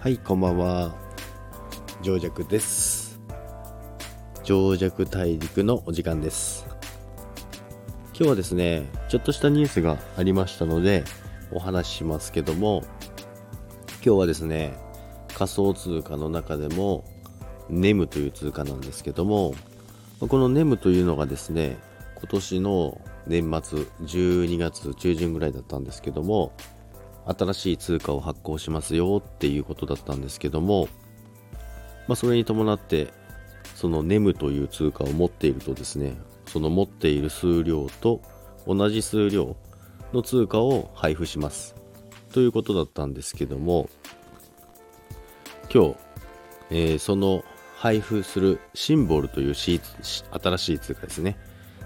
はい、こんばんは。上弱です。上弱大陸のお時間です。今日はですね、ちょっとしたニュースがありましたので、お話ししますけども、今日はですね、仮想通貨の中でも、ネムという通貨なんですけども、このネムというのがですね、今年の年末12月中旬ぐらいだったんですけども、新しい通貨を発行しますよっていうことだったんですけども、まあ、それに伴ってそのネムという通貨を持っているとですねその持っている数量と同じ数量の通貨を配布します。ということだったんですけども今日、えーその配布するシンボルというシーツ新しい通貨ですね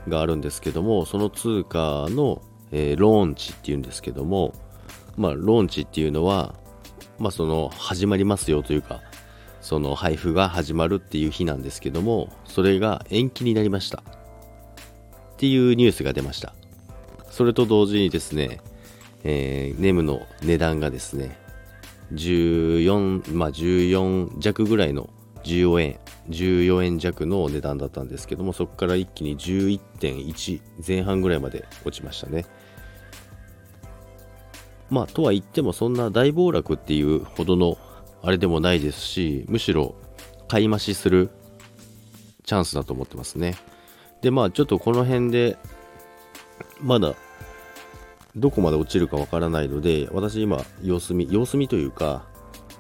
があるんですけどもその通貨の、えーローンチっていうんですけどもまあ、ローンチっていうのは、まあ、その、始まりますよというか、その配布が始まるっていう日なんですけども、それが延期になりました。っていうニュースが出ました。それと同時にですね、えーネムの値段がですね、14、まあ、14弱ぐらいの14円、14円弱の値段だったんですけども、そこから一気に11.1前半ぐらいまで落ちましたね。まあ、とは言ってもそんな大暴落っていうほどのあれでもないですし、むしろ買い増しするチャンスだと思ってますね。で、まあ、ちょっとこの辺で、まだどこまで落ちるかわからないので、私今、様子見、様子見というか、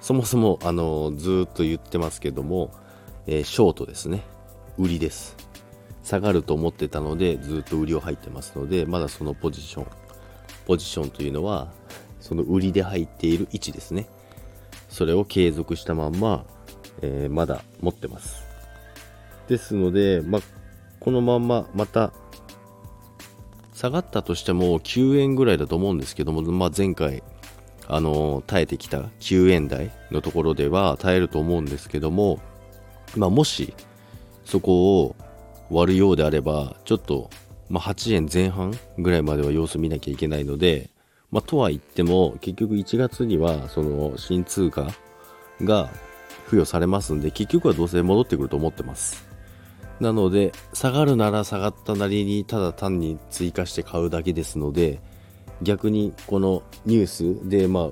そもそも、あの、ずっと言ってますけども、えーショートですね。売りです。下がると思ってたので、ずっと売りを入ってますので、まだそのポジション、ポジションというのは、その売りで入っている位置ですね。それを継続したまんま、えーまだ持ってます。ですので、ま、このまんままた下がったとしても9円ぐらいだと思うんですけども、まあ、前回、あの耐えてきた9円台のところでは耐えると思うんですけども、まあ、もしそこを割るようであれば、ちょっと、まあ、8円前半ぐらいまでは様子見なきゃいけないので、まあ、とは言っても、結局1月には、その新通貨が付与されますんで、結局はどうせ戻ってくると思ってます。なので、下がるなら下がったなりに、ただ単に追加して買うだけですので、逆にこのニュースで、まあ、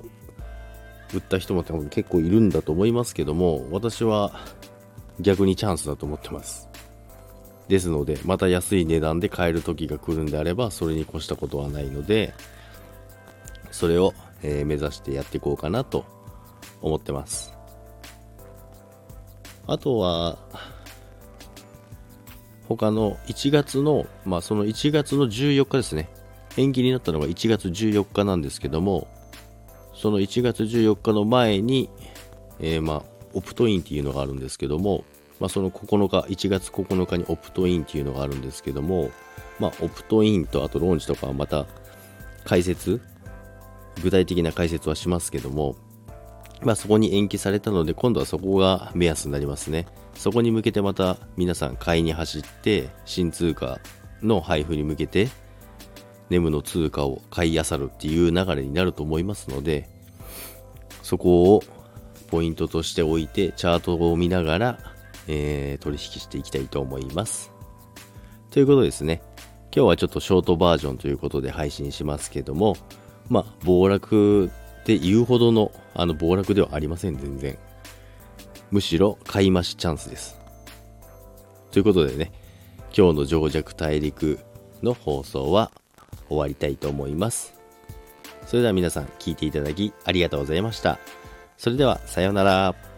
売った人も多分結構いるんだと思いますけども、私は逆にチャンスだと思ってます。ですので、また安い値段で買える時が来るんであれば、それに越したことはないので、それを、えー目指してやっていこうかなと思ってます。あとは、他の1月の、まあその1月の14日ですね。延期になったのが1月14日なんですけども、その1月14日の前に、えーまあ、オプトインっていうのがあるんですけども、まあ、その9日、1月9日にオプトインっていうのがあるんですけども、まあ、オプトインとあとローンチとかはまた解説、具体的な解説はしますけども、まあ、そこに延期されたので、今度はそこが目安になりますね。そこに向けてまた皆さん買いに走って、新通貨の配布に向けて、ネムの通貨を買い漁るっていう流れになると思いますので、そこをポイントとして置いて、チャートを見ながら、えー取引していきたいと思います。ということですね、今日はちょっとショートバージョンということで配信しますけども、まあ、暴落って言うほどの、あの、暴落ではありません、全然。むしろ、買い増しチャンスです。ということでね、今日の情弱大陸の放送は終わりたいと思います。それでは皆さん聞いていただきありがとうございました。それでは、さようなら。